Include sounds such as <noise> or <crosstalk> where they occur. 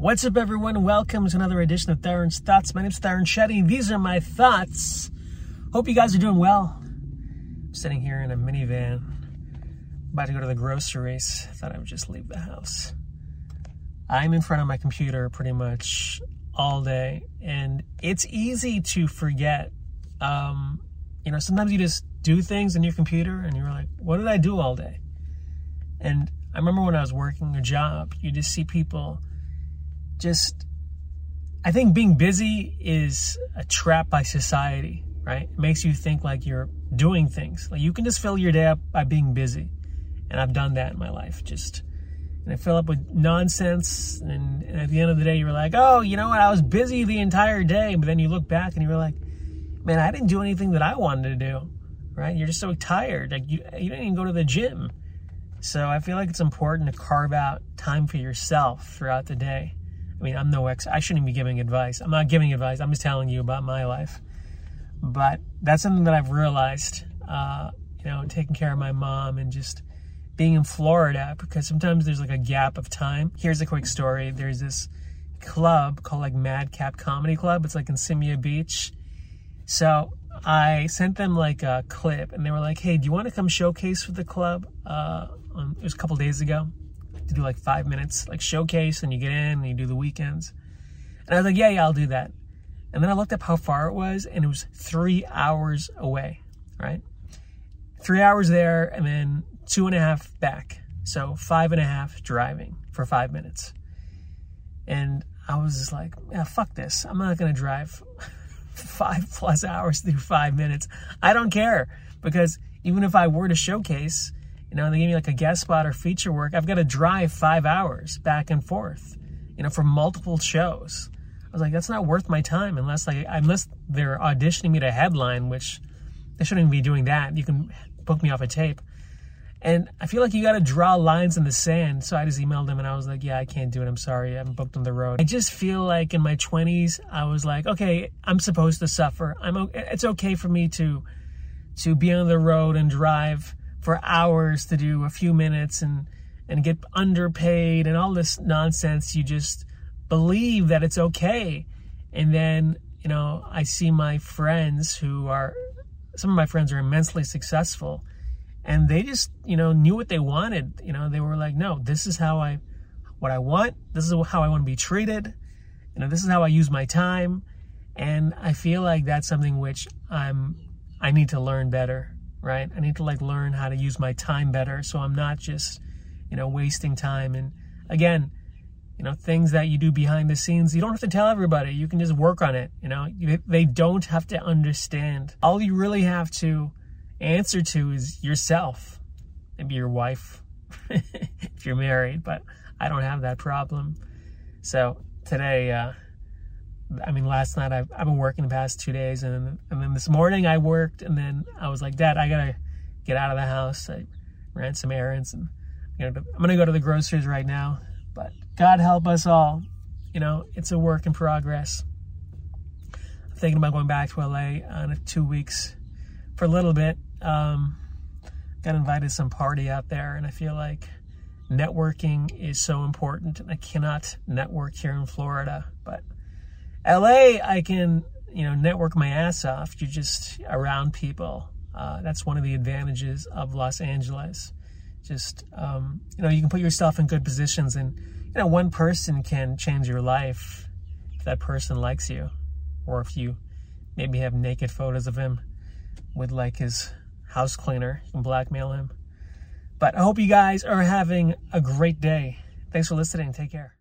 What's up, everyone? Welcome to another edition of Theron's Thoughts. My name's Theron Shetty. These are my thoughts. Hope you guys are doing well. I'm sitting here in a minivan, about to go to the groceries. Thought I would just leave the house. I'm in front of my computer pretty much all day, and it's easy to forget. Um, you know, sometimes you just do things in your computer, and you're like, "What did I do all day?" And I remember when I was working a job, you just see people just I think being busy is a trap by society, right? It makes you think like you're doing things. Like you can just fill your day up by being busy. And I've done that in my life. Just and I fill up with nonsense and, and, at the end of the day you're like, "Oh, you know what? I was busy the entire day." But then you look back and you're like, "Man, I didn't do anything that I wanted to do." Right? You're just so tired. Like you you didn't even go to the gym. So I feel like it's important to carve out time for yourself throughout the day I mean, I'm no ex. I shouldn't be giving advice. I'm not giving advice. I'm just telling you about my life. But that's something that I've realized. Uh, you know, taking care of my mom and just being in Florida because sometimes there's like a gap of time. Here's a quick story. There's this club called like Madcap Comedy Club. It's like in Simia Beach. So I sent them like a clip and they were like, hey, do you want to come showcase for the club? Uh, um, it was a couple days ago to do like five minutes, like showcase, and you get in and you do the weekends. And I was like, yeah, yeah, I'll do that. And then I looked up how far it was, and it was three hours away, right? Three hours there, and then two and a half back. So five and a half driving for five minutes. And I was just like, yeah, fuck this. I'm not going to drive <laughs> five plus hours through five minutes. I don't care because even if I were to showcase, you know, they give me like a guest spot or feature work. I've got to drive five hours back and forth, you know, for multiple shows. I was like, that's not worth my time unless like unless they're auditioning me to headline, which they shouldn't even be doing that. You can book me off a tape. And I feel like you got to draw lines in the sand. So I just emailed them and I was like, yeah, I can't do it. I'm sorry. I'm booked on the road. I just feel like in my 20s, I was like, okay, I'm supposed to suffer. I'm it's okay for me to to be on the road and drive for hours to do a few minutes and and get underpaid and all this nonsense. You just believe that it's okay. And then you know i see my friends who are some of my friends are immensely successful and they just you know knew what they wanted. You know they were like no this is how i what i want. This is how i want to be treated. You know this is how i use my time. And i feel like that's something which i'm i need to learn better right? I need to like learn how to use my time better so I'm not just, you know, wasting time. And again, you know, things that you do behind the scenes, you don't have to tell everybody. You can just work on it, you know. They don't have to understand. All you really have to answer to is yourself. Maybe your wife <laughs> if you're married, but I don't have that problem. So today, uh, I mean, last night I've, I've been working the past two days, and and then this morning I worked, and then I was like, Dad, I gotta get out of the house. I ran some errands, and you know, I'm gonna go to the groceries right now. But God help us all. You know, it's a work in progress. I'm thinking about going back to LA on two weeks for a little bit. Um, got invited to some party out there, and I feel like networking is so important, and I cannot network here in Florida, but LA, I can, you know, network my ass off. You're just around people. Uh, that's one of the advantages of Los Angeles. Just, um, you know, you can put yourself in good positions and, you know, one person can change your life if that person likes you. Or if you maybe have naked photos of him with like his house cleaner, you can blackmail him. But I hope you guys are having a great day. Thanks for listening. Take care.